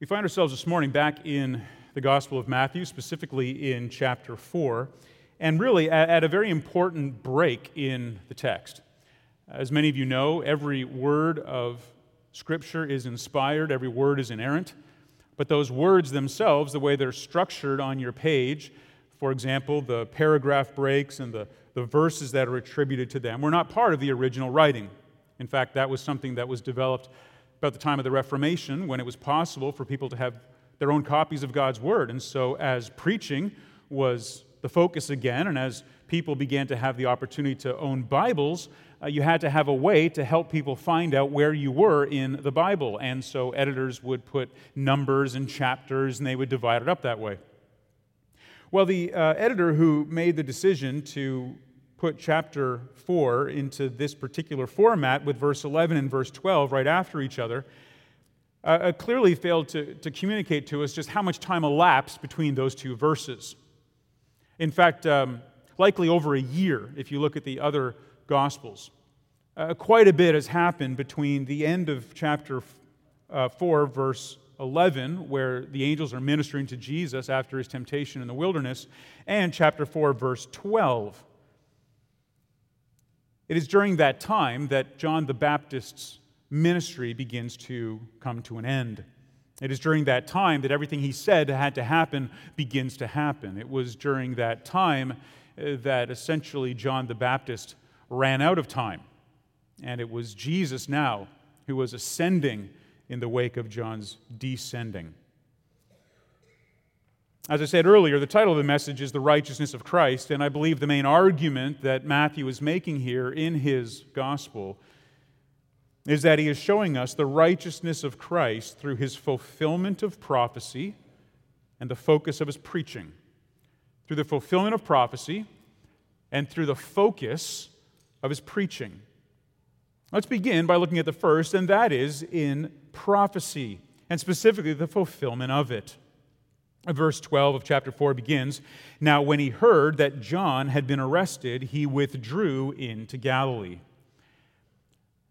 We find ourselves this morning back in the Gospel of Matthew, specifically in chapter 4, and really at, a very important break in the text. As many of you know, every word of Scripture is inspired, every word is inerrant, but those words themselves, the way they're structured on your page, for example, the paragraph breaks and the, the verses that are attributed to them, were not part of the original writing. In fact, that was something that was developed about the time of the Reformation when it was possible for people to have their own copies of God's Word. And so, as preaching was the focus again, and as people began to have the opportunity to own Bibles, uh, you had to have a way to help people find out where you were in the Bible. And so, editors would put numbers and chapters, and they would divide it up that way. Well, the uh, editor who made the decision to put chapter 4 into this particular format with verse 11 and verse 12 right after each other, uh, uh, clearly failed to, to communicate to us just how much time elapsed between those two verses. In fact, um, likely over a year, if you look at the other Gospels. Uh, quite a bit has happened between the end of chapter uh, 4, verse 11, where the angels are ministering to Jesus after his temptation in the wilderness, and chapter 4, verse 12, it is during that time that John the Baptist's ministry begins to come to an end. It is during that time that everything he said had to happen begins to happen. It was during that time uh, that essentially John the Baptist ran out of time. And it was Jesus now who was ascending in the wake of John's descending. As I said earlier, the title of the message is The Righteousness of Christ, and I believe the main argument that Matthew is making here in his gospel is that he is showing us the righteousness of Christ through his fulfillment of prophecy and the focus of his preaching. Through the fulfillment of prophecy and through the focus of his preaching. Let's begin by looking at the first, and that is in prophecy, and specifically the fulfillment of it. Verse 12 of chapter 4 begins Now, when he heard that John had been arrested, he withdrew into Galilee.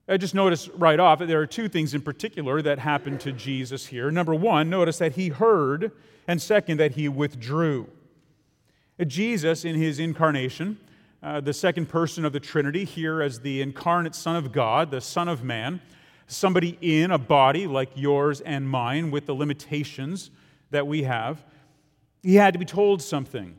I just notice right off that there are two things in particular that happened to Jesus here. Number one, notice that he heard, and second, that he withdrew. Jesus, in his incarnation, uh, the second person of the Trinity, here as the incarnate Son of God, the Son of Man, somebody in a body like yours and mine with the limitations that we have, he had to be told something.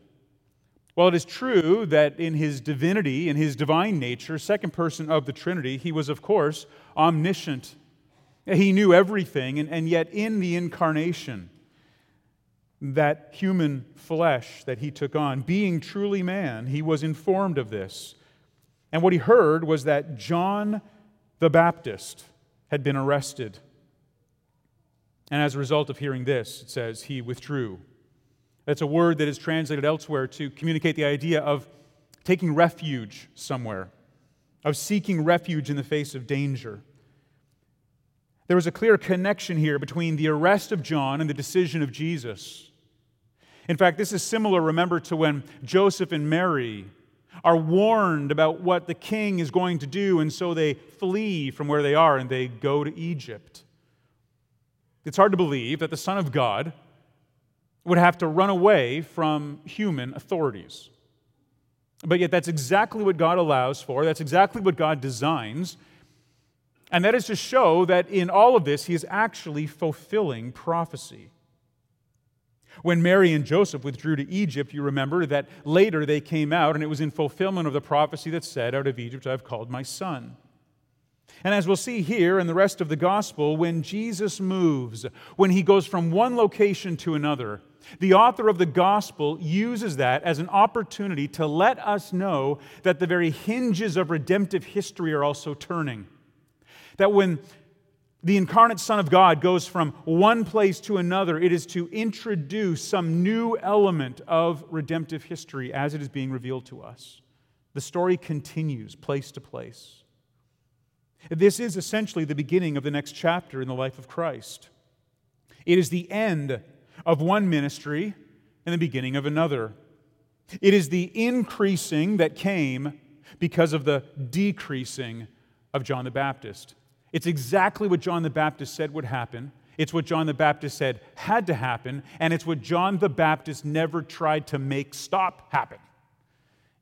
Well, it is true that in his divinity, in his divine nature, second person of the Trinity, he was, of course, omniscient. He knew everything, and, and yet in the incarnation, that human flesh that he took on, being truly man, he was informed of this. And what he heard was that John the Baptist had been arrested. And as a result of hearing this, it says, he withdrew. That's a word that is translated elsewhere to communicate the idea of taking refuge somewhere, of seeking refuge in the face of danger. There was a clear connection here between the arrest of John and the decision of Jesus. In fact, this is similar, remember, to when Joseph and Mary are warned about what the king is going to do, and so they flee from where they are and they go to Egypt. It's hard to believe that the Son of God would have to run away from human authorities. But yet, that's exactly what God allows for. That's exactly what God designs. And that is to show that in all of this, He is actually fulfilling prophecy. When Mary and Joseph withdrew to Egypt, you remember that later they came out, and it was in fulfillment of the prophecy that said, Out of Egypt I have called my son. And as we'll see here in the rest of the gospel, when Jesus moves, when he goes from one location to another, the author of the gospel uses that as an opportunity to let us know that the very hinges of redemptive history are also turning. That when the incarnate Son of God goes from one place to another, it is to introduce some new element of redemptive history as it is being revealed to us. The story continues place to place. This is essentially the beginning of the next chapter in the life of Christ. It is the end of one ministry and the beginning of another. It is the increasing that came because of the decreasing of John the Baptist. It's exactly what John the Baptist said would happen. It's what John the Baptist said had to happen, and it's what John the Baptist never tried to make stop happen.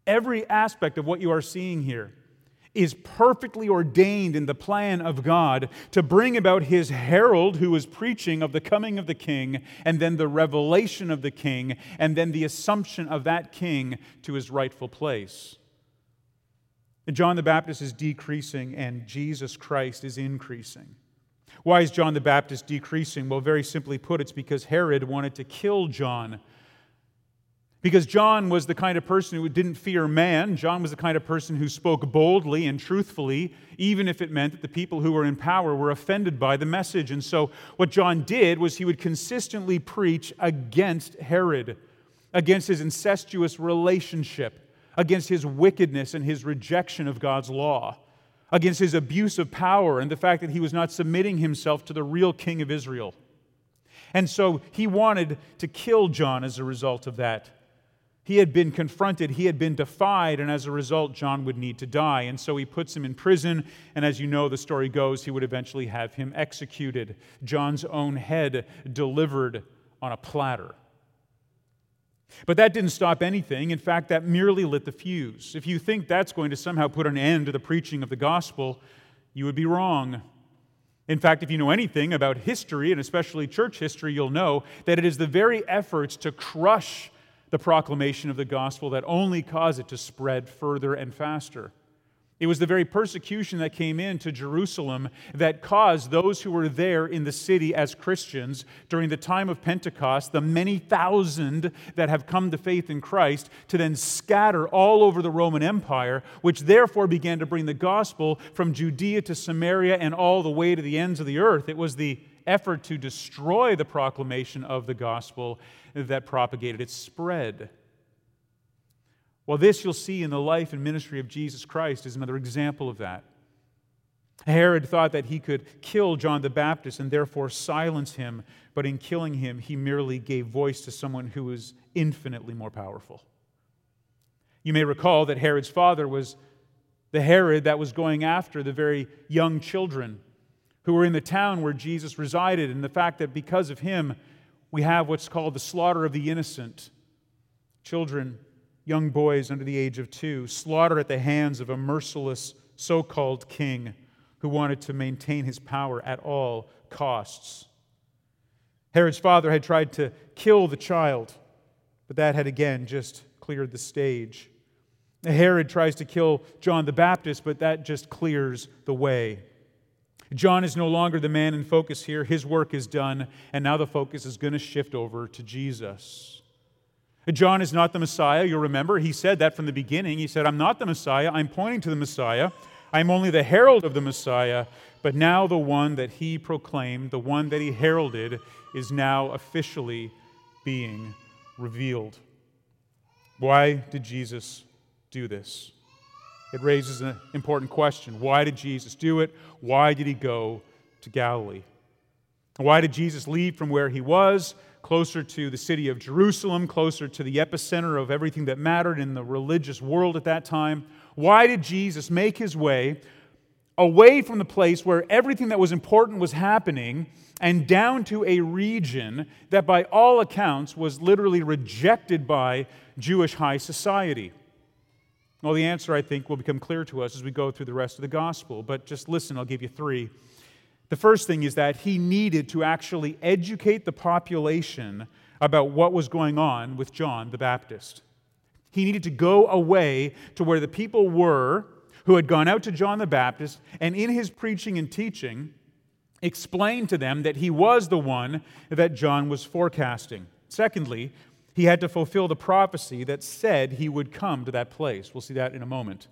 Every aspect of what you are seeing here is perfectly ordained in the plan of God to bring about his herald who is preaching of the coming of the king, and then the revelation of the king, and then the assumption of that king to his rightful place. John the Baptist is decreasing, and Jesus Christ is increasing. Why is John the Baptist decreasing? Well, very simply put, it's because Herod wanted to kill John because John was the kind of person who didn't fear man. John was the kind of person who spoke boldly and truthfully, even if it meant that the people who were in power were offended by the message. And so, what John did was he would consistently preach against Herod, against his incestuous relationship, against his wickedness and his rejection of God's law, against his abuse of power and the fact that he was not submitting himself to the real king of Israel. And so, he wanted to kill John as a result of that. He had been confronted, he had been defied, and as a result, John would need to die. And so he puts him in prison, and as you know, the story goes, he would eventually have him executed, John's own head delivered on a platter. But that didn't stop anything. In fact, that merely lit the fuse. If you think that's going to somehow put an end to the preaching of the gospel, you would be wrong. In fact, if you know anything about history, and especially church history, you'll know that it is the very efforts to crush the proclamation of the gospel that only caused it to spread further and faster. It was the very persecution that came into Jerusalem that caused those who were there in the city as Christians during the time of Pentecost, the many thousand that have come to faith in Christ, to then scatter all over the Roman Empire, which therefore began to bring the gospel from Judea to Samaria and all the way to the ends of the earth. It was the effort to destroy the proclamation of the gospel that propagated it, spread. Well, this you'll see in the life and ministry of Jesus Christ is another example of that. Herod thought that he could kill John the Baptist and therefore silence him, but in killing him, he merely gave voice to someone who was infinitely more powerful. You may recall that Herod's father was the Herod that was going after the very young children who were in the town where Jesus resided, and the fact that because of him, we have what's called the slaughter of the innocent. Children, young boys under the age of two, slaughtered at the hands of a merciless so called king who wanted to maintain his power at all costs. Herod's father had tried to kill the child, but that had again just cleared the stage. Herod tries to kill John the Baptist, but that just clears the way. John is no longer the man in focus here. His work is done, and now the focus is going to shift over to Jesus. John is not the Messiah. You'll remember he said that from the beginning. He said, I'm not the Messiah. I'm pointing to the Messiah. I'm only the herald of the Messiah. But now the one that he proclaimed, the one that he heralded, is now officially being revealed. Why did Jesus do this? It raises an important question. Why did Jesus do it? Why did he go to Galilee? Why did Jesus leave from where he was, closer to the city of Jerusalem, closer to the epicenter of everything that mattered in the religious world at that time? Why did Jesus make his way away from the place where everything that was important was happening and down to a region that, by all accounts, was literally rejected by Jewish high society? Well, the answer, I think, will become clear to us as we go through the rest of the gospel. But just listen, I'll give you three. The first thing is that he needed to actually educate the population about what was going on with John the Baptist. He needed to go away to where the people were who had gone out to John the Baptist, and in his preaching and teaching, explain to them that he was the one that John was forecasting. Secondly, he had to fulfill the prophecy that said he would come to that place. We'll see that in a moment.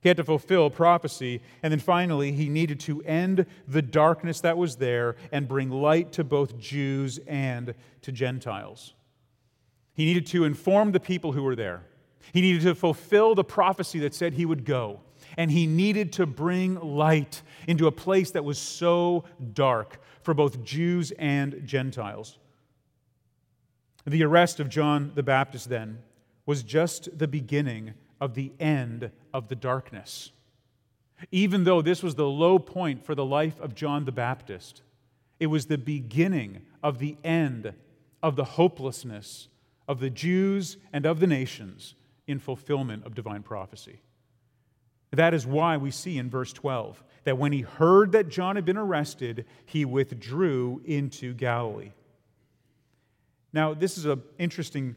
He had to fulfill prophecy. And then finally, he needed to end the darkness that was there and bring light to both Jews and to Gentiles. He needed to inform the people who were there. He needed to fulfill the prophecy that said he would go. And he needed to bring light into a place that was so dark for both Jews and Gentiles. The arrest of John the Baptist, then, was just the beginning of the end of the darkness. Even though this was the low point for the life of John the Baptist, It was the beginning of the end of the hopelessness of the Jews and of the nations in fulfillment of divine prophecy. That is why we see in verse 12 that when he heard that John had been arrested, he withdrew into Galilee. Now, this is an interesting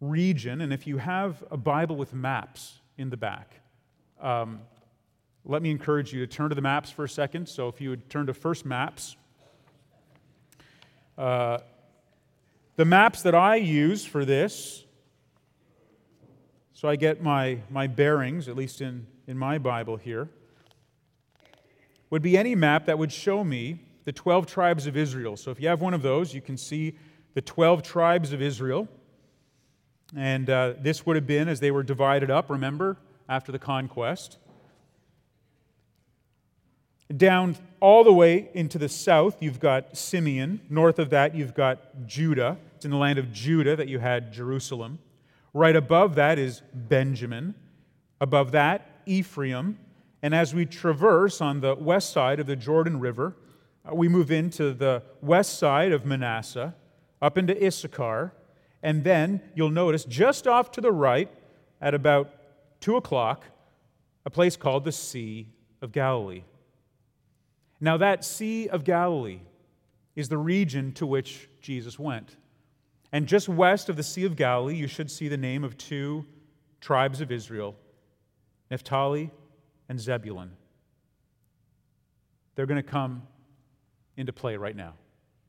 region, and if you have a Bible with maps in the back, um, let me encourage you to turn to the maps for a second. So, if you would turn to First Maps. Uh, the maps that I use for this, so I get my, my bearings, at least in, in my Bible here, would be any map that would show me the 12 tribes of Israel. So if you have one of those, you can see the 12 tribes of Israel. And uh, this would have been as they were divided up, remember, after the conquest. Down all the way into the south, you've got Simeon. North of that, you've got Judah. It's in the land of Judah that you had Jerusalem. Right above that is Benjamin. Above that, Ephraim. And as we traverse on the west side of the Jordan River, Uh, we move into the west side of Manasseh, up into Issachar. And then you'll notice just off to the right, at about 2 o'clock, a place called the Sea of Galilee. Now, that Sea of Galilee is the region to which Jesus went. And just west of the Sea of Galilee, you should see the name of two tribes of Israel Naphtali and Zebulun. They're going to come into play right now.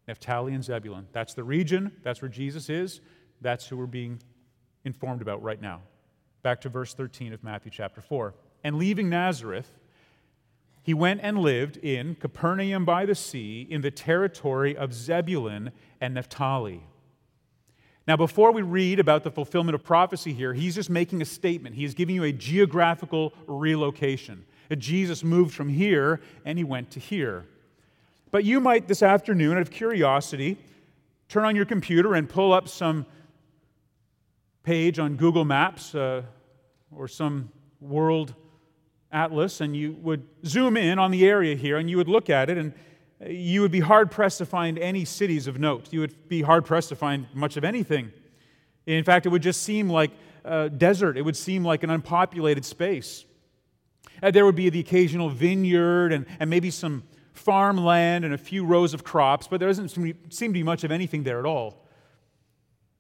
Naphtali and Zebulun. That's the region, that's where Jesus is, that's who we're being informed about right now. Back to verse 13 of Matthew chapter 4. And leaving Nazareth, he went and lived in Capernaum by the sea in the territory of Zebulun and Naphtali. Now, before we read about the fulfillment of prophecy here, he's just making a statement. He is giving you a geographical relocation. Jesus moved from here and he went to here. But you might this afternoon, out of curiosity, turn on your computer and pull up some page on Google Maps uh, or some world atlas and you would zoom in on the area here and you would look at it and you would be hard pressed to find any cities of note. You would be hard pressed to find much of anything. In fact, it would just seem like a desert, it would seem like an unpopulated space. And there would be the occasional vineyard and, and maybe some farmland and a few rows of crops, but there doesn't seem to be much of anything there at all.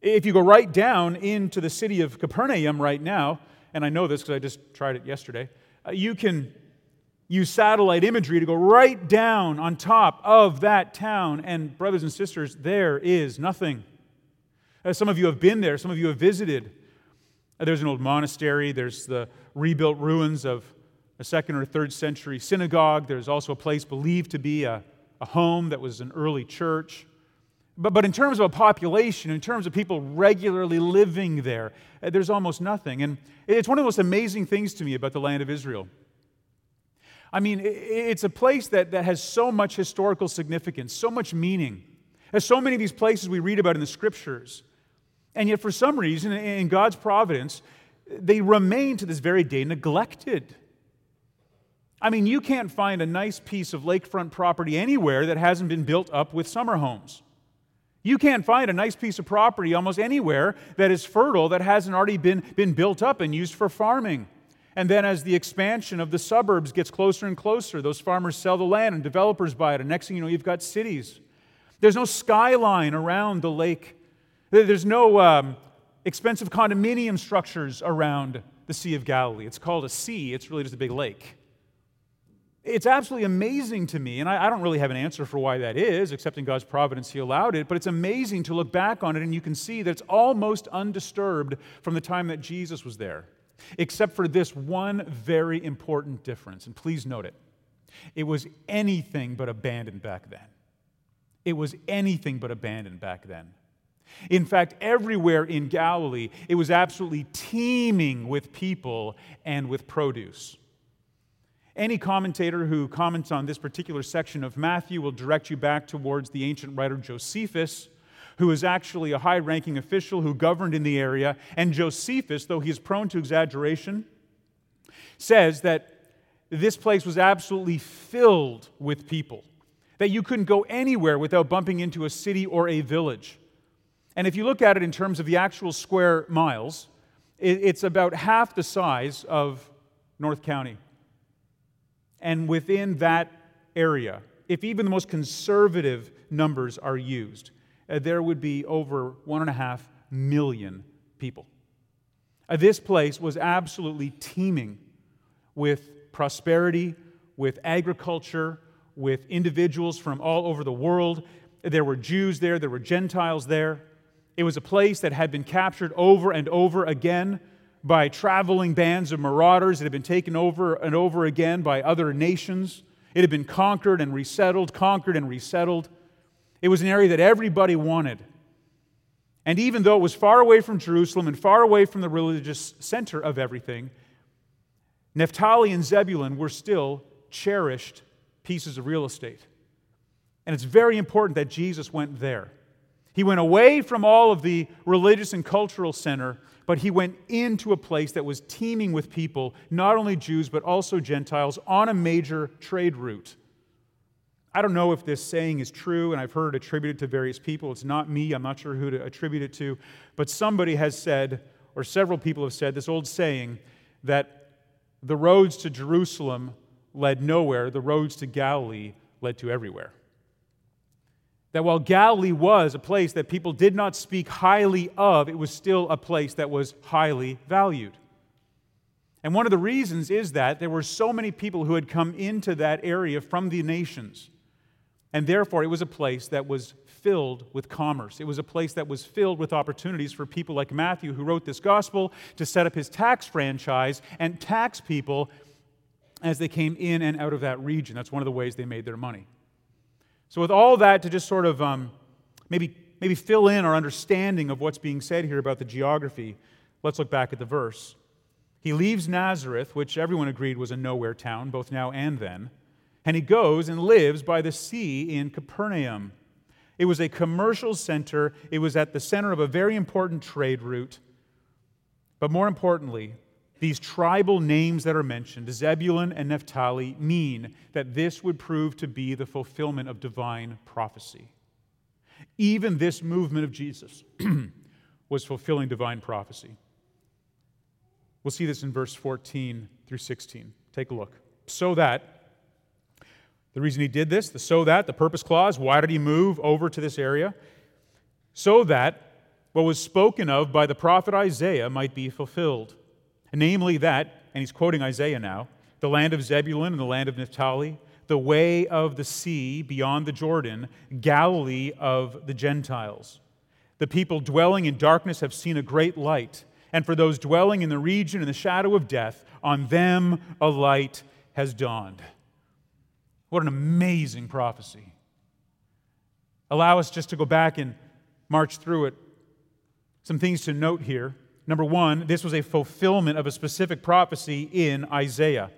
If you go right down into the city of Capernaum right now, and I know this because I just tried it yesterday, uh, you can use satellite imagery to go right down on top of that town. And, brothers and sisters, there is nothing. As uh, some of you have been there, some of you have visited. Uh, there's an old monastery, there's the rebuilt ruins of a second or third century synagogue. There's also a place believed to be a, a home that was an early church. But, but in terms of a population, in terms of people regularly living there, uh, there's almost nothing. And it's one of the most amazing things to me about the land of Israel. I mean, it's a place that, that has so much historical significance, so much meaning. There's so many of these places we read about in the scriptures. And yet, for some reason, in God's providence, they remain to this very day neglected. I mean, you can't find a nice piece of lakefront property anywhere that hasn't been built up with summer homes. You can't find a nice piece of property almost anywhere that is fertile that hasn't already been, been built up and used for farming. And then, as the expansion of the suburbs gets closer and closer, those farmers sell the land and developers buy it. And next thing you know, you've got cities. There's no skyline around the lake, there's no um, expensive condominium structures around the Sea of Galilee. It's called a sea, it's really just a big lake. It's absolutely amazing to me, and I, I, don't really have an answer for why that is, except in God's providence, He allowed it. But it's amazing to look back on it and you can see that it's almost undisturbed from the time that Jesus was there, except for this one very important difference. And please note it it was anything but abandoned back then. It was anything but abandoned back then. In fact, everywhere in Galilee, it was absolutely teeming with people and with produce. Any commentator who comments on this particular section of Matthew will direct you back towards the ancient writer Josephus, who is actually a high ranking official who governed in the area. And Josephus, though he is prone to exaggeration, says that this place was absolutely filled with people. that you couldn't go anywhere without bumping into a city or a village. And if you look at it in terms of the actual square miles, it's about half the size of North County. And within that area, if even the most conservative numbers are used, uh, there would be over one and a half million people. Uh, this place was absolutely teeming with prosperity, with agriculture, with individuals from all over the world. There were Jews there, there were Gentiles there. It was a place that had been captured over and over again by traveling bands of marauders. It had been taken over and over again by other nations. It had been conquered and resettled, conquered and resettled. It was an area that everybody wanted. And even though it was far away from Jerusalem and far away from the religious center of everything, Naphtali and Zebulun were still cherished pieces of real estate. And it's very important that Jesus went there. He went away from all of the religious and cultural center, but he went into a place that was teeming with people, not only Jews, but also Gentiles, on a major trade route. I don't know if this saying is true, and I've heard it attributed to various people. It's not me, I'm not sure who to attribute it to, but somebody has said, or several people have said, this old saying that the roads to Jerusalem led nowhere, the roads to Galilee led to everywhere that while Galilee was a place that people did not speak highly of, it was still a place that was highly valued. And one of the reasons is that there were so many people who had come into that area from the nations. And therefore, it was a place that was filled with commerce. It was a place that was filled with opportunities for people like Matthew, who wrote this gospel, to set up his tax franchise and tax people as they came in and out of that region. That's one of the ways they made their money. So, with all that to just sort of um, maybe, maybe fill in our understanding of what's being said here about the geography, let's look back at the verse. He leaves Nazareth, which everyone agreed was a nowhere town, both now and then, and he goes and lives by the sea in Capernaum. It was a commercial center, it was at the center of a very important trade route. But more importantly, these tribal names that are mentioned, Zebulun and Naphtali, mean that this would prove to be the fulfillment of divine prophecy. Even this movement of Jesus was fulfilling divine prophecy. We'll see this in verse 14 through 16. Take a look. So that, the reason he did this, the so that, the purpose clause, why did he move over to this area? So that what was spoken of by the prophet Isaiah might be fulfilled namely that, and he's quoting Isaiah now, the land of Zebulun and the land of Naphtali, the way of the sea beyond the Jordan, Galilee of the Gentiles. The people dwelling in darkness have seen a great light, and for those dwelling in the region in the shadow of death, on them a light has dawned. What an amazing prophecy. Allow us just to go back and march through it. Some things to note here. Number one, this was a fulfillment of a specific prophecy in Isaiah.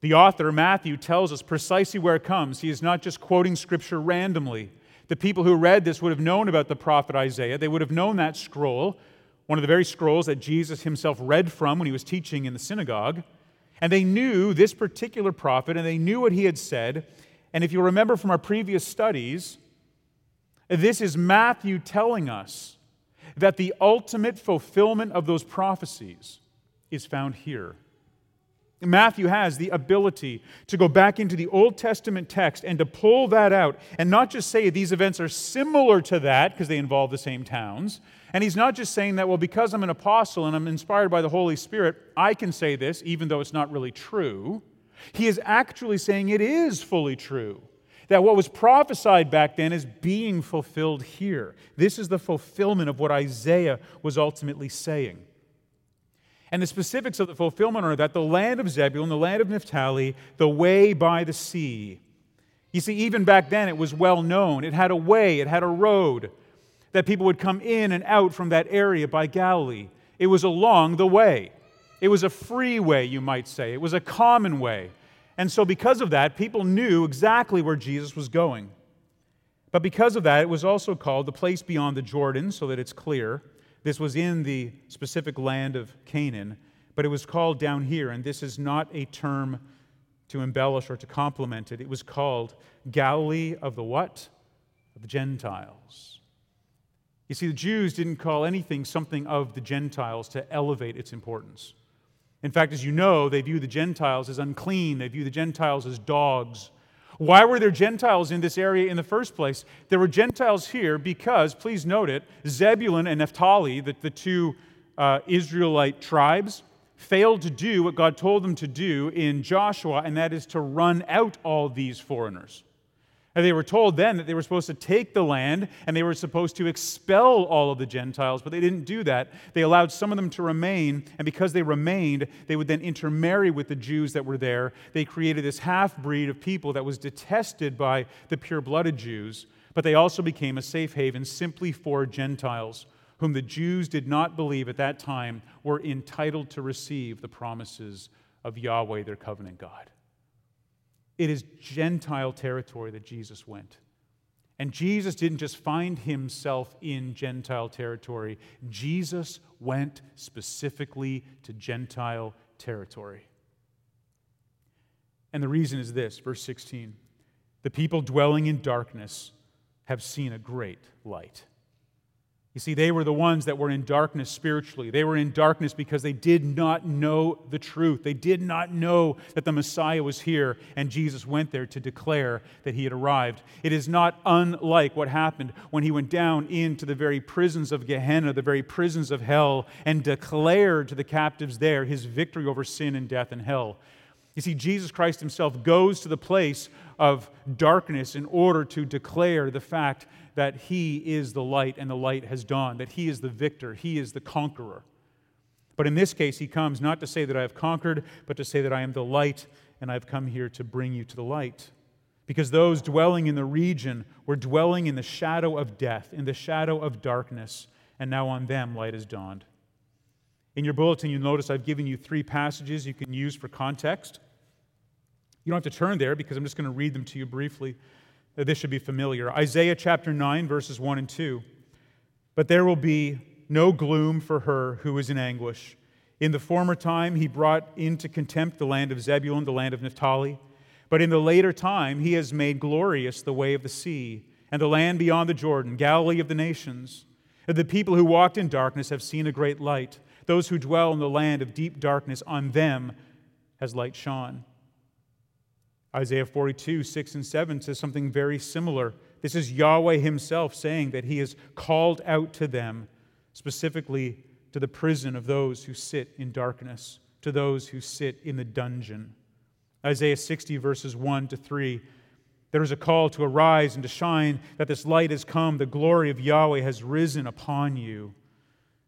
The author, Matthew, tells us precisely where it comes. He is not just quoting scripture randomly. The people who read this would have known about the prophet Isaiah. They would have known that scroll, one of the very scrolls that Jesus himself read from when he was teaching in the synagogue. And they knew this particular prophet and they knew what he had said. And if you remember from our previous studies, this is Matthew telling us that the ultimate fulfillment of those prophecies is found here. Matthew has the ability to go back into the Old Testament text and to pull that out and not just say these events are similar to that because they involve the same towns. And he's not just saying that, well, because I'm an apostle and I'm inspired by the Holy Spirit, I can say this, even though it's not really true. He is actually saying it is fully true that what was prophesied back then is being fulfilled here. This is the fulfillment of what Isaiah was ultimately saying. And the specifics of the fulfillment are that the land of Zebulun, the land of Naphtali, the way by the sea. You see, even back then it was well known. It had a way, it had a road that people would come in and out from that area by Galilee. It was along the way. It was a free way, you might say. It was a common way. And so, because of that, people knew exactly where Jesus was going. But because of that, it was also called the place beyond the Jordan, so that it's clear. This was in the specific land of Canaan, but it was called down here, and this is not a term to embellish or to complement it. It was called Galilee of the what? Of the Gentiles. You see, the Jews didn't call anything something of the Gentiles to elevate its importance. In fact, as you know, they view the Gentiles as unclean, they view the Gentiles as dogs. Why were there Gentiles in this area in the first place? There were Gentiles here because, please note it, Zebulun and Naphtali, the, the two uh, Israelite tribes, failed to do what God told them to do in Joshua, and that is to run out all these foreigners. And they were told then that they were supposed to take the land and they were supposed to expel all of the Gentiles, but they didn't do that. They allowed some of them to remain, and because they remained, they would then intermarry with the Jews that were there. They created this half breed of people that was detested by the pure blooded Jews, but they also became a safe haven simply for Gentiles, whom the Jews did not believe at that time were entitled to receive the promises of Yahweh, their covenant God. It is Gentile territory that Jesus went. And Jesus didn't just find himself in Gentile territory, Jesus went specifically to Gentile territory. And the reason is this verse 16 the people dwelling in darkness have seen a great light. You see, they were the ones that were in darkness spiritually. They were in darkness because they did not know the truth. They did not know that the Messiah was here, and Jesus went there to declare that he had arrived. It is not unlike what happened when he went down into the very prisons of Gehenna, the very prisons of hell, and declared to the captives there his victory over sin and death and hell. You see, Jesus Christ himself goes to the place of darkness in order to declare the fact that he is the light and the light has dawned, that he is the victor, he is the conqueror. But in this case, he comes not to say that I have conquered, but to say that I am the light and I've come here to bring you to the light. Because those dwelling in the region were dwelling in the shadow of death, in the shadow of darkness, and now on them light has dawned. In your bulletin, you'll notice I've given you three passages you can use for context. You don't have to turn there because I'm just going to read them to you briefly. This should be familiar. Isaiah chapter 9, verses 1 and 2. But there will be no gloom for her who is in anguish. In the former time, he brought into contempt the land of Zebulun, the land of Naphtali. But in the later time, he has made glorious the way of the sea and the land beyond the Jordan, Galilee of the nations. And the people who walked in darkness have seen a great light. Those who dwell in the land of deep darkness, on them has light shone. Isaiah 42, 6 and 7 says something very similar. This is Yahweh Himself saying that He has called out to them, specifically to the prison of those who sit in darkness, to those who sit in the dungeon. Isaiah 60, verses 1 to 3. There is a call to arise and to shine, that this light has come. The glory of Yahweh has risen upon you.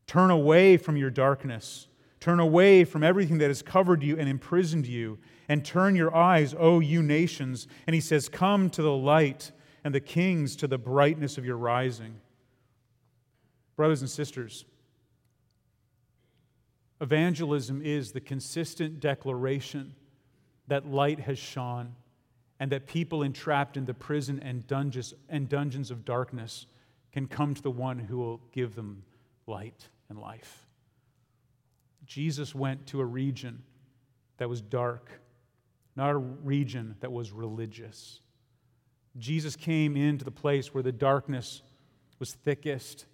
Turn away from your darkness. Turn away from everything that has covered you and imprisoned you and turn your eyes, O you nations. And he says, Come to the light, and the kings to the brightness of your rising. Brothers and sisters, evangelism is the consistent declaration that light has shone and that people entrapped in the prison and dungeons, and dungeons of darkness can come to the one who will give them light and life. Jesus went to a region that was dark not a region that was religious. Jesus came into the place where the darkness was thickest,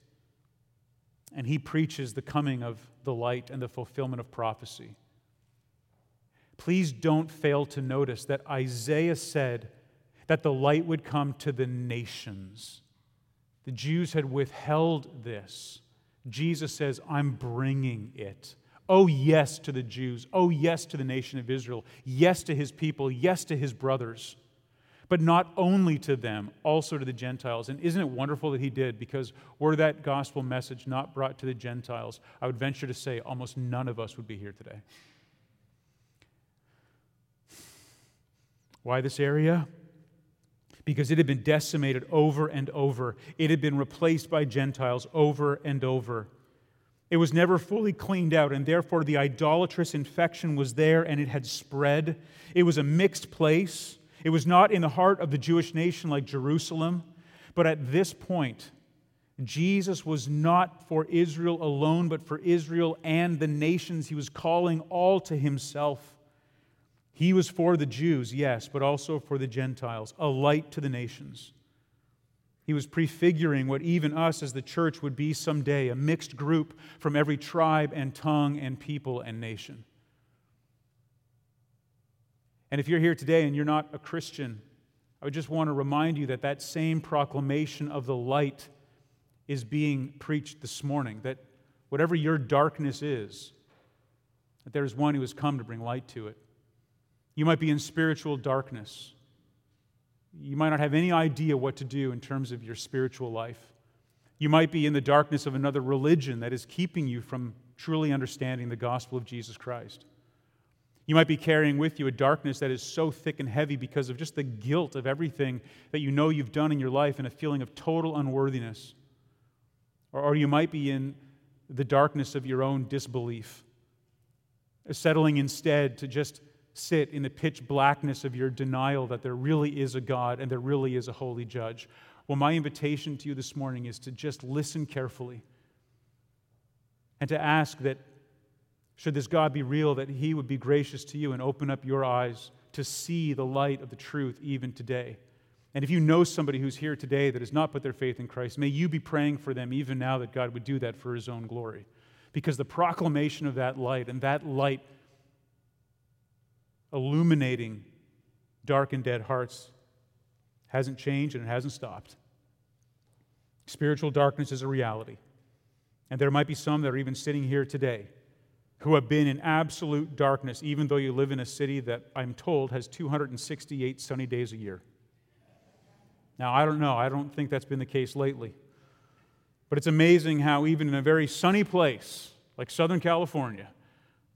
and he preaches the coming of the light and the fulfillment of prophecy. Please don't fail to notice that Isaiah said that the light would come to the nations. The Jews had withheld this. Jesus says, I'm bringing it. Oh, yes to the Jews. Oh, yes to the nation of Israel. Yes to his people. Yes to his brothers. But not only to them, also to the Gentiles. And isn't it wonderful that he did? Because were that gospel message not brought to the Gentiles, I would venture to say almost none of us would be here today. Why this area? Because it had been decimated over and over. It had been replaced by Gentiles over and over. It was never fully cleaned out, and therefore the idolatrous infection was there and it had spread. It was a mixed place. It was not in the heart of the Jewish nation like Jerusalem, but at this point, Jesus was not for Israel alone, but for Israel and the nations. He was calling all to himself. He was for the Jews, yes, but also for the Gentiles, a light to the nations. He was prefiguring what even us as the church would be someday a mixed group from every tribe and tongue and people and nation. And if you're here today and you're not a Christian, I would just want to remind you that that same proclamation of the light is being preached this morning. That whatever your darkness is, that there is one who has come to bring light to it. You might be in spiritual darkness. You might not have any idea what to do in terms of your spiritual life. You might be in the darkness of another religion that is keeping you from truly understanding the gospel of Jesus Christ. You might be carrying with you a darkness that is so thick and heavy because of just the guilt of everything that you know you've done in your life and a feeling of total unworthiness. Or, or you might be in the darkness of your own disbelief, settling instead to just sit in the pitch blackness of your denial that there really is a God and there really is a holy judge. Well, my invitation to you this morning is to just listen carefully and to ask that should this God be real, that He would be gracious to you and open up your eyes to see the light of the truth even today. And if you know somebody who's here today that has not put their faith in Christ, may you be praying for them even now that God would do that for His own glory. Because the proclamation of that light and that light illuminating dark and dead hearts hasn't changed and it hasn't stopped. Spiritual darkness is a reality. And there might be some that are even sitting here today who have been in absolute darkness, even though you live in a city that I'm told has 268 sunny days a year. Now, I don't know. I don't think that's been the case lately. But it's amazing how, even in a very sunny place like Southern California,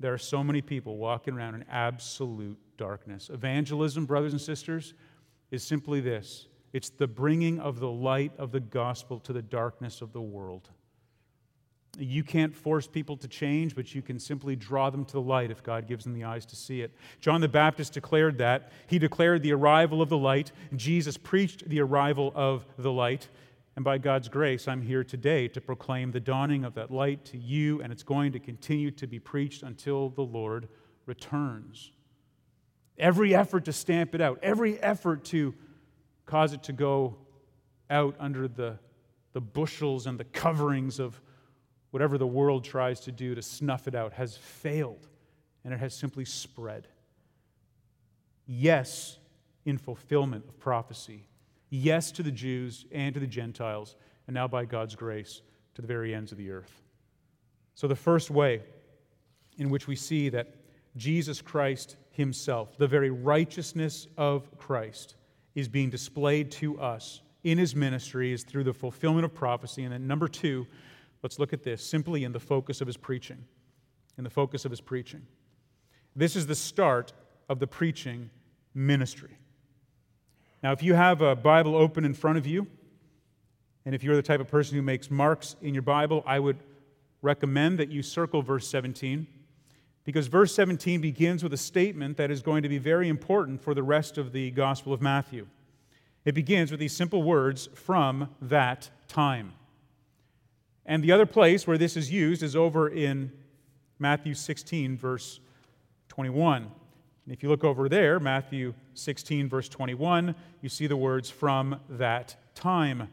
there are so many people walking around in absolute darkness. Evangelism, brothers and sisters, is simply this it's the bringing of the light of the gospel to the darkness of the world. You can't force people to change, but you can simply draw them to the light if God gives them the eyes to see it. John the Baptist declared that. He declared the arrival of the light. Jesus preached the arrival of the light. And by God's grace, I'm here today to proclaim the dawning of that light to you, and it's going to continue to be preached until the Lord returns. Every effort to stamp it out, every effort to cause it to go out under the, the bushels and the coverings of whatever the world tries to do to snuff it out has failed and it has simply spread. Yes, in fulfillment of prophecy. Yes to the Jews and to the Gentiles, and now by God's grace to the very ends of the earth. So, the first way in which we see that Jesus Christ Himself, the very righteousness of Christ, is being displayed to us in His ministry is through the fulfillment of prophecy. And then, number two, Let's look at this simply in the focus of his preaching. In the focus of his preaching. This is the start of the preaching ministry. Now, if you have a Bible open in front of you, and if you're the type of person who makes marks in your Bible, I would recommend that you circle verse 17, because verse 17 begins with a statement that is going to be very important for the rest of the Gospel of Matthew. It begins with these simple words from that time. And the other place where this is used is over in Matthew 16, verse 21. And if you look over there, Matthew 16, verse 21, you see the words from that time.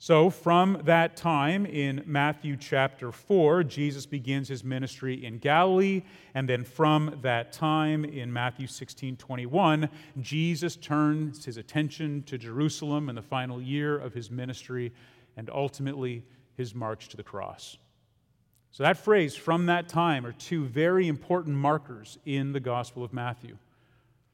So, from that time in Matthew chapter 4, Jesus begins his ministry in Galilee. And then from that time in Matthew 16, 21, Jesus turns his attention to Jerusalem in the final year of his ministry and ultimately his march to the cross. So, that phrase, from that time, are two very important markers in the Gospel of Matthew.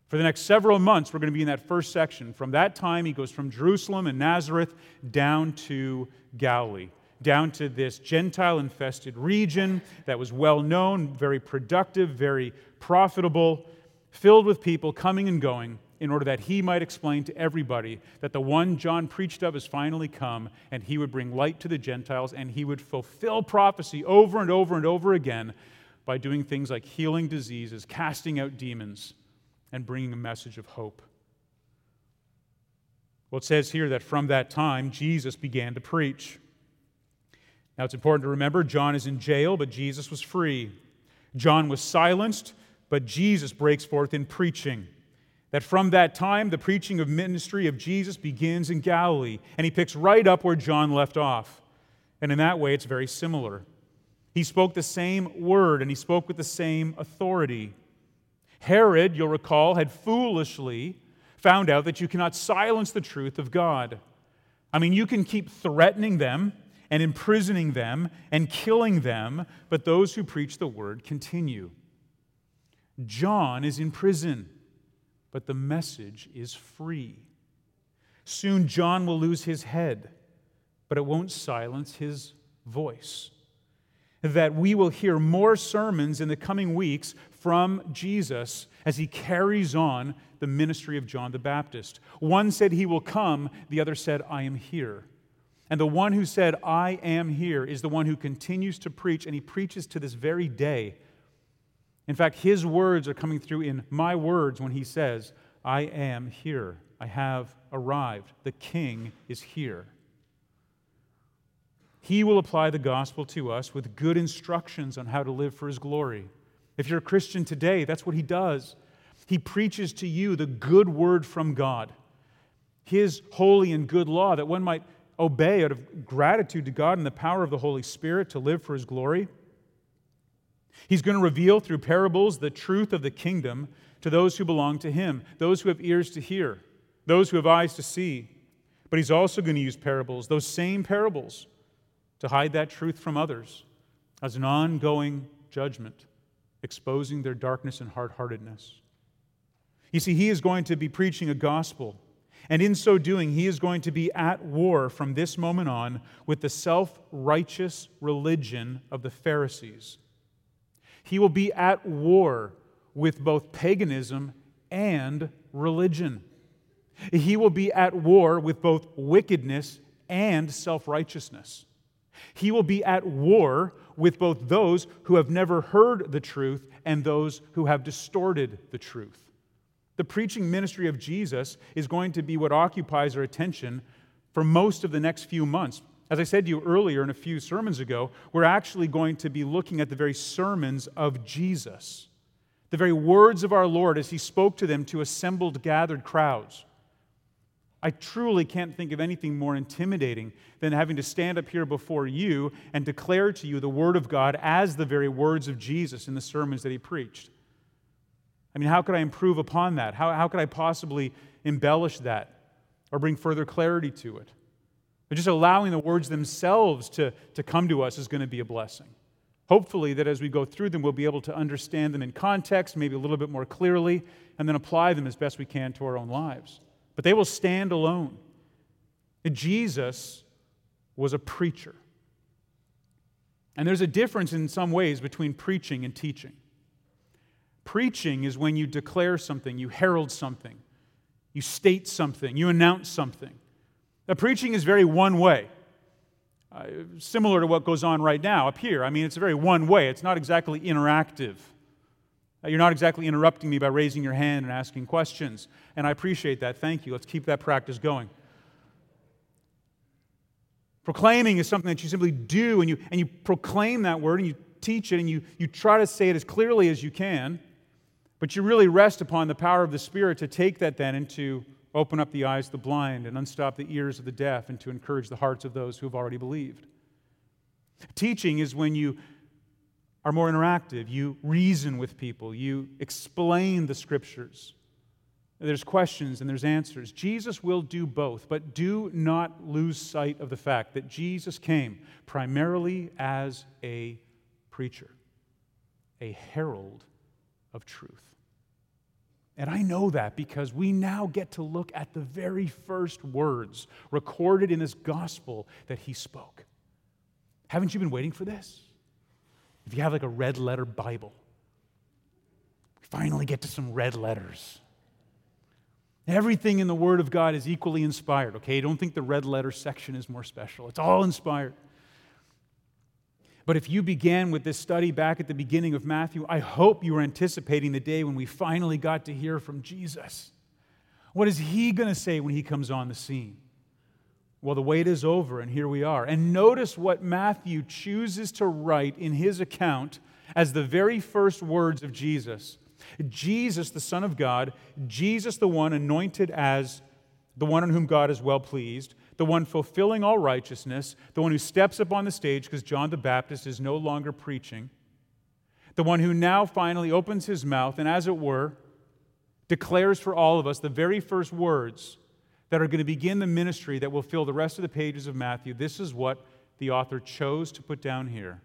For the next several months, we're going to be in that first section. From that time, he goes from Jerusalem and Nazareth down to Galilee, down to this Gentile infested region that was well known, very productive, very profitable, filled with people coming and going in order that he might explain to everybody that the one John preached of has finally come, and he would bring light to the Gentiles, and he would fulfill prophecy over and over and over again by doing things like healing diseases, casting out demons, and bringing a message of hope. Well, it says here that from that time, Jesus began to preach. Now, it's important to remember John is in jail, but Jesus was free. John was silenced but Jesus breaks forth in preaching. That from that time, the preaching of ministry of Jesus begins in Galilee, and he picks right up where John left off. And in that way, it's very similar. He spoke the same word, and he spoke with the same authority. Herod, you'll recall, had foolishly found out that you cannot silence the truth of God. I mean, you can keep threatening them and imprisoning them and killing them, but those who preach the word continue. John is in prison, but the message is free. Soon John will lose his head, but it won't silence his voice. That we will hear more sermons in the coming weeks from Jesus as he carries on the ministry of John the Baptist. One said he will come, the other said, I am here. And the one who said, I am here, is the one who continues to preach, and he preaches to this very day. In fact, his words are coming through in my words when he says, I am here. I have arrived. The king is here. He will apply the gospel to us with good instructions on how to live for his glory. If you're a Christian today, that's what he does. He preaches to you the good word from God, his holy and good law, that one might obey out of gratitude to God and the power of the Holy Spirit to live for his glory. He's going to reveal through parables the truth of the kingdom to those who belong to him, those who have ears to hear, those who have eyes to see. But he's also going to use parables, those same parables, to hide that truth from others as an ongoing judgment, exposing their darkness and hard heartedness. You see, he is going to be preaching a gospel and in so doing, he is going to be at war from this moment on with the self righteous religion of the Pharisees. He will be at war with both paganism and religion. He will be at war with both wickedness and self righteousness. He will be at war with both those who have never heard the truth and those who have distorted the truth. The preaching ministry of Jesus is going to be what occupies our attention for most of the next few months. As I said to you earlier in a few sermons ago, we're actually going to be looking at the very sermons of Jesus, the very words of our Lord as he spoke to them to assembled, gathered crowds. I truly can't think of anything more intimidating than having to stand up here before you and declare to you the Word of God as the very words of Jesus in the sermons that he preached. I mean, how could I improve upon that? How, how could I possibly embellish that or bring further clarity to it? But just allowing the words themselves to, to come to us is going to be a blessing. Hopefully, that as we go through them, we'll be able to understand them in context, maybe a little bit more clearly, and then apply them as best we can to our own lives. But they will stand alone. Jesus was a preacher. And there's a difference in some ways between preaching and teaching. Preaching is when you declare something, you herald something, you state something, you announce something. Now, preaching is very one way, uh, similar to what goes on right now up here. I mean, it's very one way, it's not exactly interactive. Uh, you're not exactly interrupting me by raising your hand and asking questions. And I appreciate that. Thank you. Let's keep that practice going. Proclaiming is something that you simply do, and you, and you proclaim that word, and you teach it, and you, you try to say it as clearly as you can. But you really rest upon the power of the Spirit to take that then into to open up the eyes of the blind and unstop the ears of the deaf and to encourage the hearts of those who have already believed. Teaching is when you are more interactive, you reason with people, you explain the scriptures. There's questions and there's answers. Jesus will do both, but do not lose sight of the fact that Jesus came primarily as a preacher, a herald of truth. And I know that because we now get to look at the very first words recorded in this gospel that he spoke. Haven't you been waiting for this? If you have like a red letter Bible, we finally get to some red letters. Everything in the Word of God is equally inspired, okay? Don't think the red letter section is more special. It's all inspired. But if you began with this study back at the beginning of Matthew, I hope you were anticipating the day when we finally got to hear from Jesus. What is he going to say when he comes on the scene? Well, the wait is over, and here we are. And notice what Matthew chooses to write in his account as the very first words of Jesus. Jesus, the Son of God, Jesus, the one anointed as the one on whom God is well pleased, the one fulfilling all righteousness, the one who steps up on the stage because John the Baptist is no longer preaching, the one who now finally opens his mouth and, as it were, declares for all of us the very first words that are going to begin the ministry that will fill the rest of the pages of Matthew. This is what the author chose to put down here.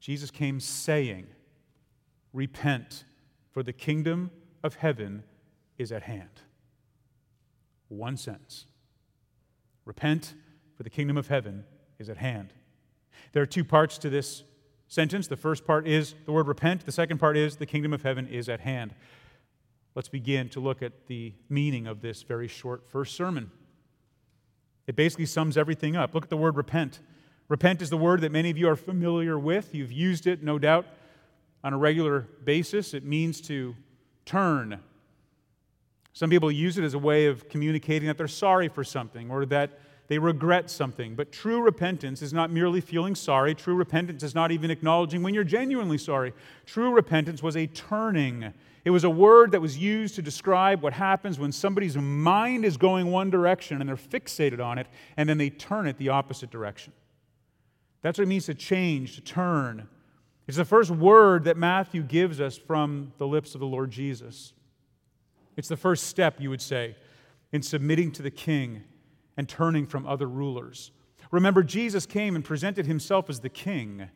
Jesus came saying, Repent, for the kingdom of heaven is at hand. One sentence. Repent, for the kingdom of heaven is at hand. There are two parts to this sentence. The first part is the word repent, the second part is the kingdom of heaven is at hand. Let's begin to look at the meaning of this very short first sermon. It basically sums everything up. Look at the word repent. Repent is the word that many of you are familiar with. You've used it, no doubt, on a regular basis. It means to turn. Some people use it as a way of communicating that they're sorry for something or that they regret something. But true repentance is not merely feeling sorry. True repentance is not even acknowledging when you're genuinely sorry. True repentance was a turning. It was a word that was used to describe what happens when somebody's mind is going one direction and they're fixated on it, and then they turn it the opposite direction. That's what it means to change, to turn. It's the first word that Matthew gives us from the lips of the Lord Jesus. It's the first step, you would say, in submitting to the king and turning from other rulers. Remember, Jesus came and presented himself as the king.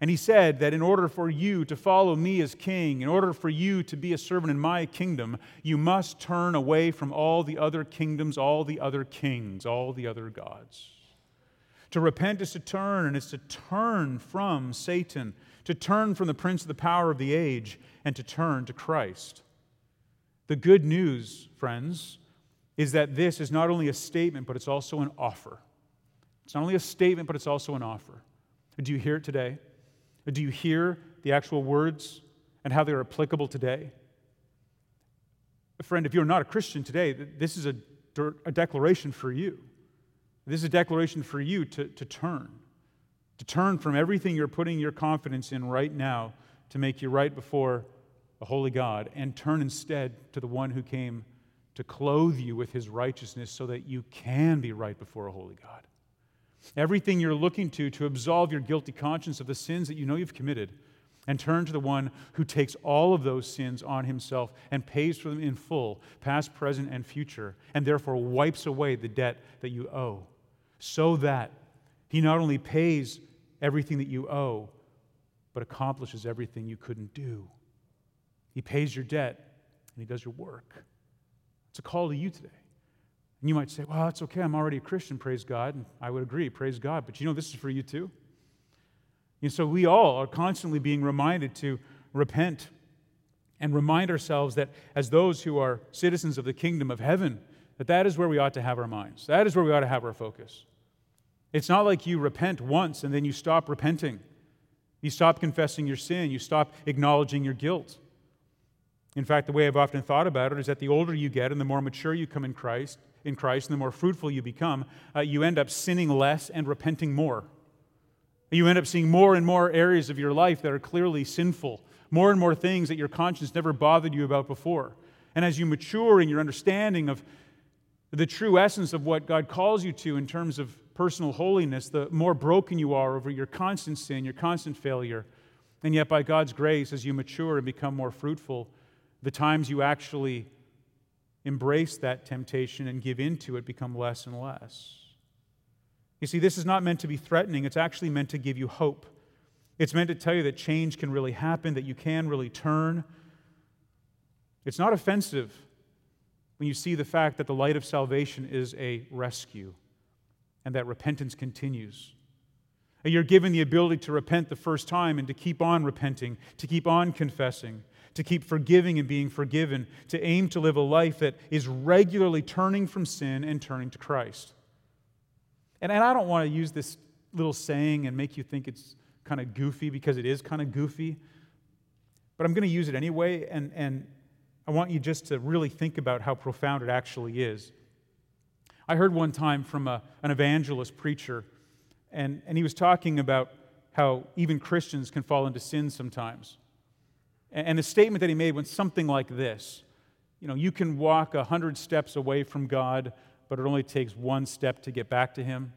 And he said that in order for you to follow me as king, in order for you to be a servant in my kingdom, you must turn away from all the other kingdoms, all the other kings, all the other gods. To repent is to turn, and it's to turn from Satan, to turn from the prince of the power of the age, and to turn to Christ. The good news, friends, is that this is not only a statement, but it's also an offer. It's not only a statement, but it's also an offer. Do you hear it today? Do you hear the actual words and how they're applicable today? Friend, if you're not a Christian today, this is a, a declaration for you. This is a declaration for you to, to turn, to turn from everything you're putting your confidence in right now to make you right before a holy God and turn instead to the one who came to clothe you with his righteousness so that you can be right before a holy God. Everything you're looking to to absolve your guilty conscience of the sins that you know you've committed and turn to the one who takes all of those sins on himself and pays for them in full, past, present, and future, and therefore wipes away the debt that you owe so that he not only pays everything that you owe, but accomplishes everything you couldn't do. He pays your debt and he does your work. It's a call to you today. And you might say, well, that's okay. I'm already a Christian, praise God. And I would agree, praise God. But you know, this is for you too. And so we all are constantly being reminded to repent and remind ourselves that as those who are citizens of the kingdom of heaven, that that is where we ought to have our minds. That is where we ought to have our focus. It's not like you repent once and then you stop repenting. You stop confessing your sin. You stop acknowledging your guilt. In fact, the way I've often thought about it is that the older you get and the more mature you come in Christ, in Christ, and the more fruitful you become, uh, you end up sinning less and repenting more. You end up seeing more and more areas of your life that are clearly sinful, more and more things that your conscience never bothered you about before. And as you mature in your understanding of the true essence of what God calls you to in terms of personal holiness, the more broken you are over your constant sin, your constant failure. And yet, by God's grace, as you mature and become more fruitful, the times you actually embrace that temptation and give into it become less and less. You see, this is not meant to be threatening, it's actually meant to give you hope. It's meant to tell you that change can really happen, that you can really turn. It's not offensive when you see the fact that the light of salvation is a rescue and that repentance continues. You're given the ability to repent the first time and to keep on repenting, to keep on confessing, to keep forgiving and being forgiven, to aim to live a life that is regularly turning from sin and turning to Christ. And, and I don't want to use this little saying and make you think it's kind of goofy because it is kind of goofy, but I'm going to use it anyway, and, and I want you just to really think about how profound it actually is. I heard one time from a, an evangelist preacher, and, and he was talking about how even Christians can fall into sin sometimes. And the statement that he made went something like this You know, you can walk a hundred steps away from God, but it only takes one step to get back to Him.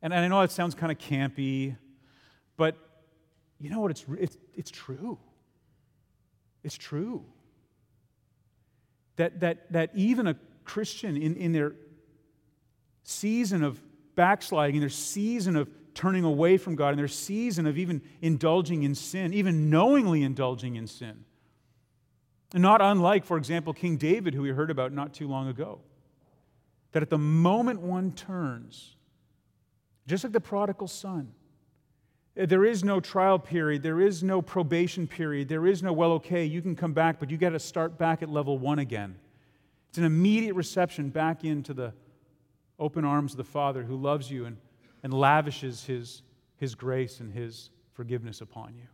And I know that sounds kind of campy, but you know what? It's, it's, it's true. It's true. That, that, that even a Christian in, in their season of backsliding, in their season of turning away from God, in their season of even indulging in sin, even knowingly indulging in sin. And not unlike, for example, King David, who we heard about not too long ago. That at the moment one turns, just like the prodigal son, there is no trial period, there is no probation period, there is no, well, okay, you can come back, but you got to start back at level one again. It's an immediate reception back into the open arms of the Father who loves you and, and lavishes his, his grace and his forgiveness upon you.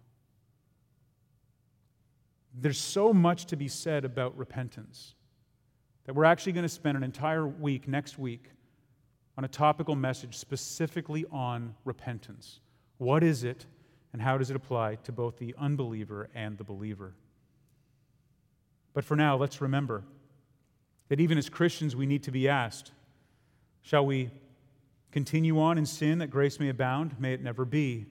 There's so much to be said about repentance that we're actually going to spend an entire week next week on a topical message specifically on repentance. What is it, and how does it apply to both the unbeliever and the believer? But for now, let's remember that even as Christians, we need to be asked Shall we continue on in sin that grace may abound? May it never be.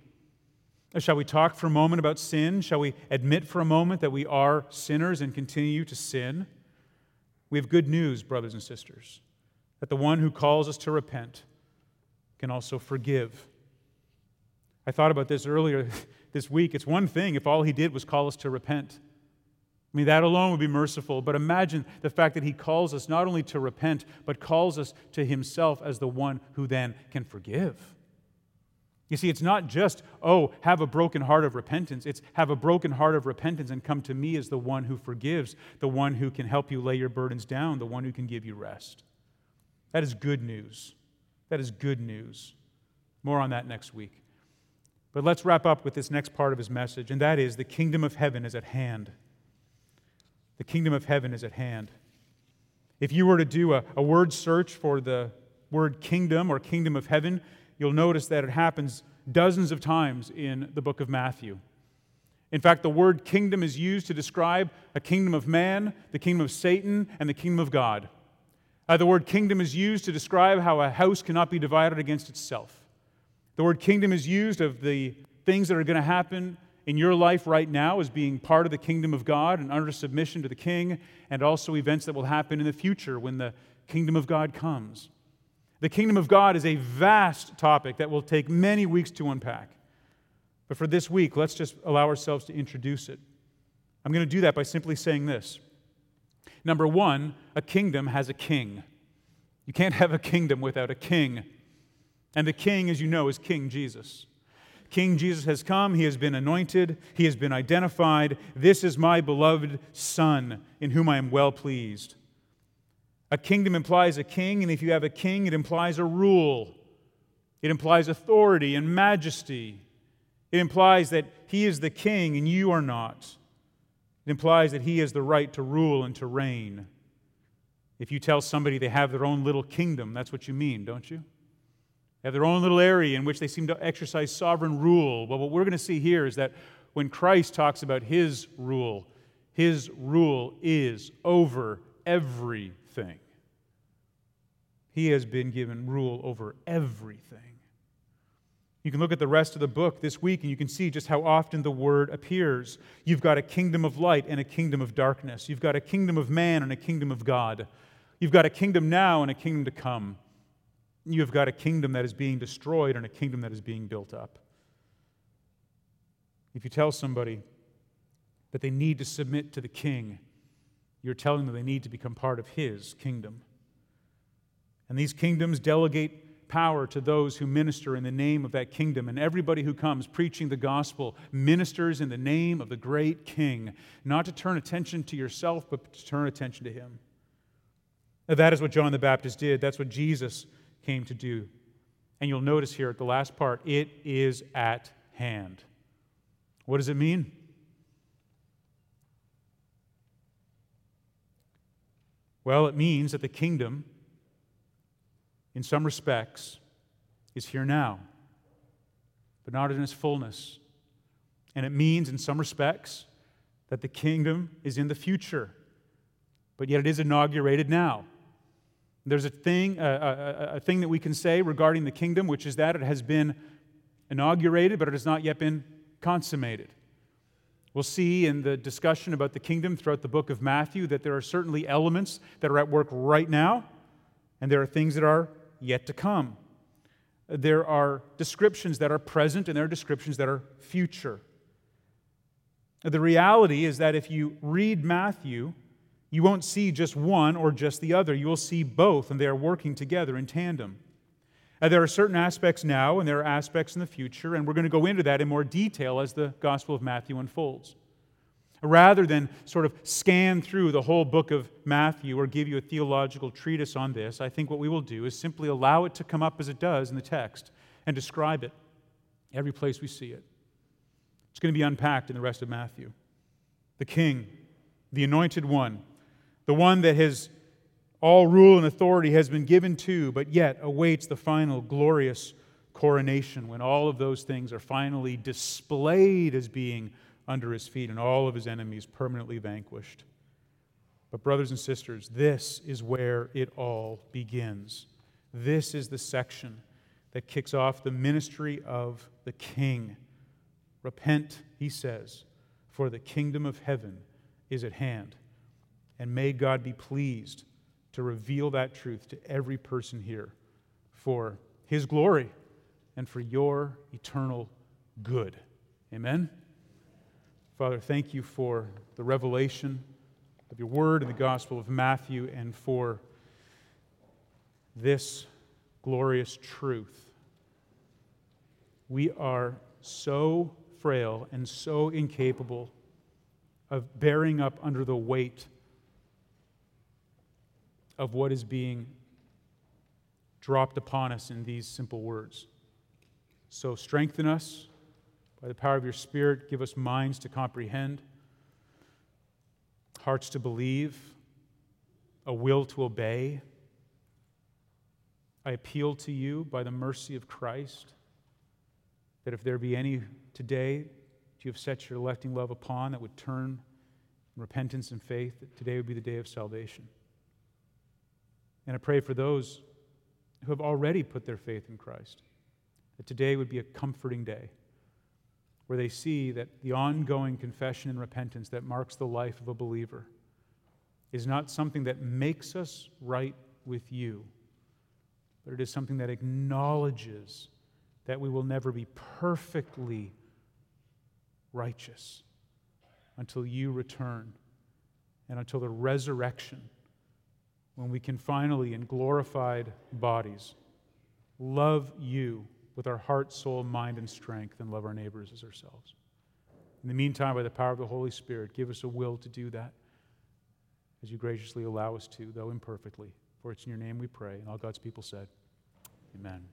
Shall we talk for a moment about sin? Shall we admit for a moment that we are sinners and continue to sin? We have good news, brothers and sisters, that the one who calls us to repent can also forgive. I thought about this earlier this week. It's one thing if all he did was call us to repent. I mean, that alone would be merciful. But imagine the fact that he calls us not only to repent, but calls us to himself as the one who then can forgive. You see, it's not just, oh, have a broken heart of repentance. It's have a broken heart of repentance and come to me as the one who forgives, the one who can help you lay your burdens down, the one who can give you rest. That is good news. That is good news. More on that next week. But let's wrap up with this next part of his message, and that is the kingdom of heaven is at hand. The kingdom of heaven is at hand. If you were to do a, a word search for the word kingdom or kingdom of heaven, you'll notice that it happens dozens of times in the book of Matthew. In fact, the word kingdom is used to describe a kingdom of man, the kingdom of Satan, and the kingdom of God. Uh, the word kingdom is used to describe how a house cannot be divided against itself. The word kingdom is used of the things that are going to happen in your life right now as being part of the kingdom of God and under submission to the king, and also events that will happen in the future when the kingdom of God comes. The kingdom of God is a vast topic that will take many weeks to unpack. But for this week, let's just allow ourselves to introduce it. I'm going to do that by simply saying this. Number one, a kingdom has a king. You can't have a kingdom without a king. And the king, as you know, is King Jesus. King Jesus has come. He has been anointed. He has been identified. This is my beloved Son, in whom I am well pleased. A kingdom implies a king, and if you have a king, it implies a rule. It implies authority and majesty. It implies that he is the king and you are not. It implies that he has the right to rule and to reign. If you tell somebody they have their own little kingdom, that's what you mean, don't you? They have their own little area in which they seem to exercise sovereign rule. But what we're going to see here is that when Christ talks about his rule, his rule is over everything. He has been given rule over everything. You can look at the rest of the book this week and you can see just how often the word appears. You've got a kingdom of light and a kingdom of darkness. You've got a kingdom of man and a kingdom of God. You've got a kingdom now and a kingdom to come. You have got a kingdom that is being destroyed and a kingdom that is being built up. If you tell somebody that they need to submit to the king, you're telling them they need to become part of his kingdom. And these kingdoms delegate power to those who minister in the name of that kingdom. And everybody who comes preaching the gospel ministers in the name of the great king, not to turn attention to yourself, but to turn attention to him. That is what John the Baptist did. That's what Jesus came to do. And you'll notice here at the last part, it is at hand. What does it mean? Well, it means that the kingdom, in some respects, is here now. but not in its fullness. And it means, in some respects, that the kingdom is in the future, but yet it is inaugurated now. There's a thing, a, a, a, thing that we can say regarding the kingdom, which is that it has been inaugurated, but it has not yet been consummated. We'll see in the discussion about the kingdom throughout the book of Matthew that there are certainly elements that are at work right now, and there are things that are yet to come. There are descriptions that are present, and there are descriptions that are future. The reality is that if you read Matthew, you won't see just one or just the other. You will see both, and they are working together in tandem. Uh, there are certain aspects now, and there are aspects in the future, and we're going to go into that in more detail as the Gospel of Matthew unfolds. Rather than sort of scan through the whole book of Matthew or give you a theological treatise on this, I think what we will do is simply allow it to come up as it does in the text and describe it every place we see it. It's going to be unpacked in the rest of Matthew. The King, the Anointed One, the one that has all rule and authority has been given to, but yet awaits the final glorious coronation when all of those things are finally displayed as being under his feet and all of his enemies permanently vanquished. But, brothers and sisters, this is where it all begins. This is the section that kicks off the ministry of the King. Repent, he says, for the kingdom of heaven is at hand. And may God be pleased to reveal that truth to every person here for his glory and for your eternal good. Amen. Father, thank you for the revelation of your word in the Gospel of Matthew and for this glorious truth. We are so frail and so incapable of bearing up under the weight of what is being dropped upon us in these simple words. So strengthen us by the power of your Spirit. Give us minds to comprehend, hearts to believe, a will to obey. I appeal to you by the mercy of Christ that if there be any today that you have set your electing love upon that would turn in repentance and faith, that today would be the day of salvation. And I pray for those who have already put their faith in Christ, that today would be a comforting day where they see that the ongoing confession and repentance that marks the life of a believer is not something that makes us right with you, but it is something that acknowledges that we will never be perfectly righteous until you return and until the resurrection when we can finally, in glorified bodies, love you with our heart, soul, mind, and strength, and love our neighbors as ourselves. In the meantime, by the power of the Holy Spirit, give us a will to do that as you graciously allow us to, though imperfectly. For it's in your name we pray. And all God's people said, Amen.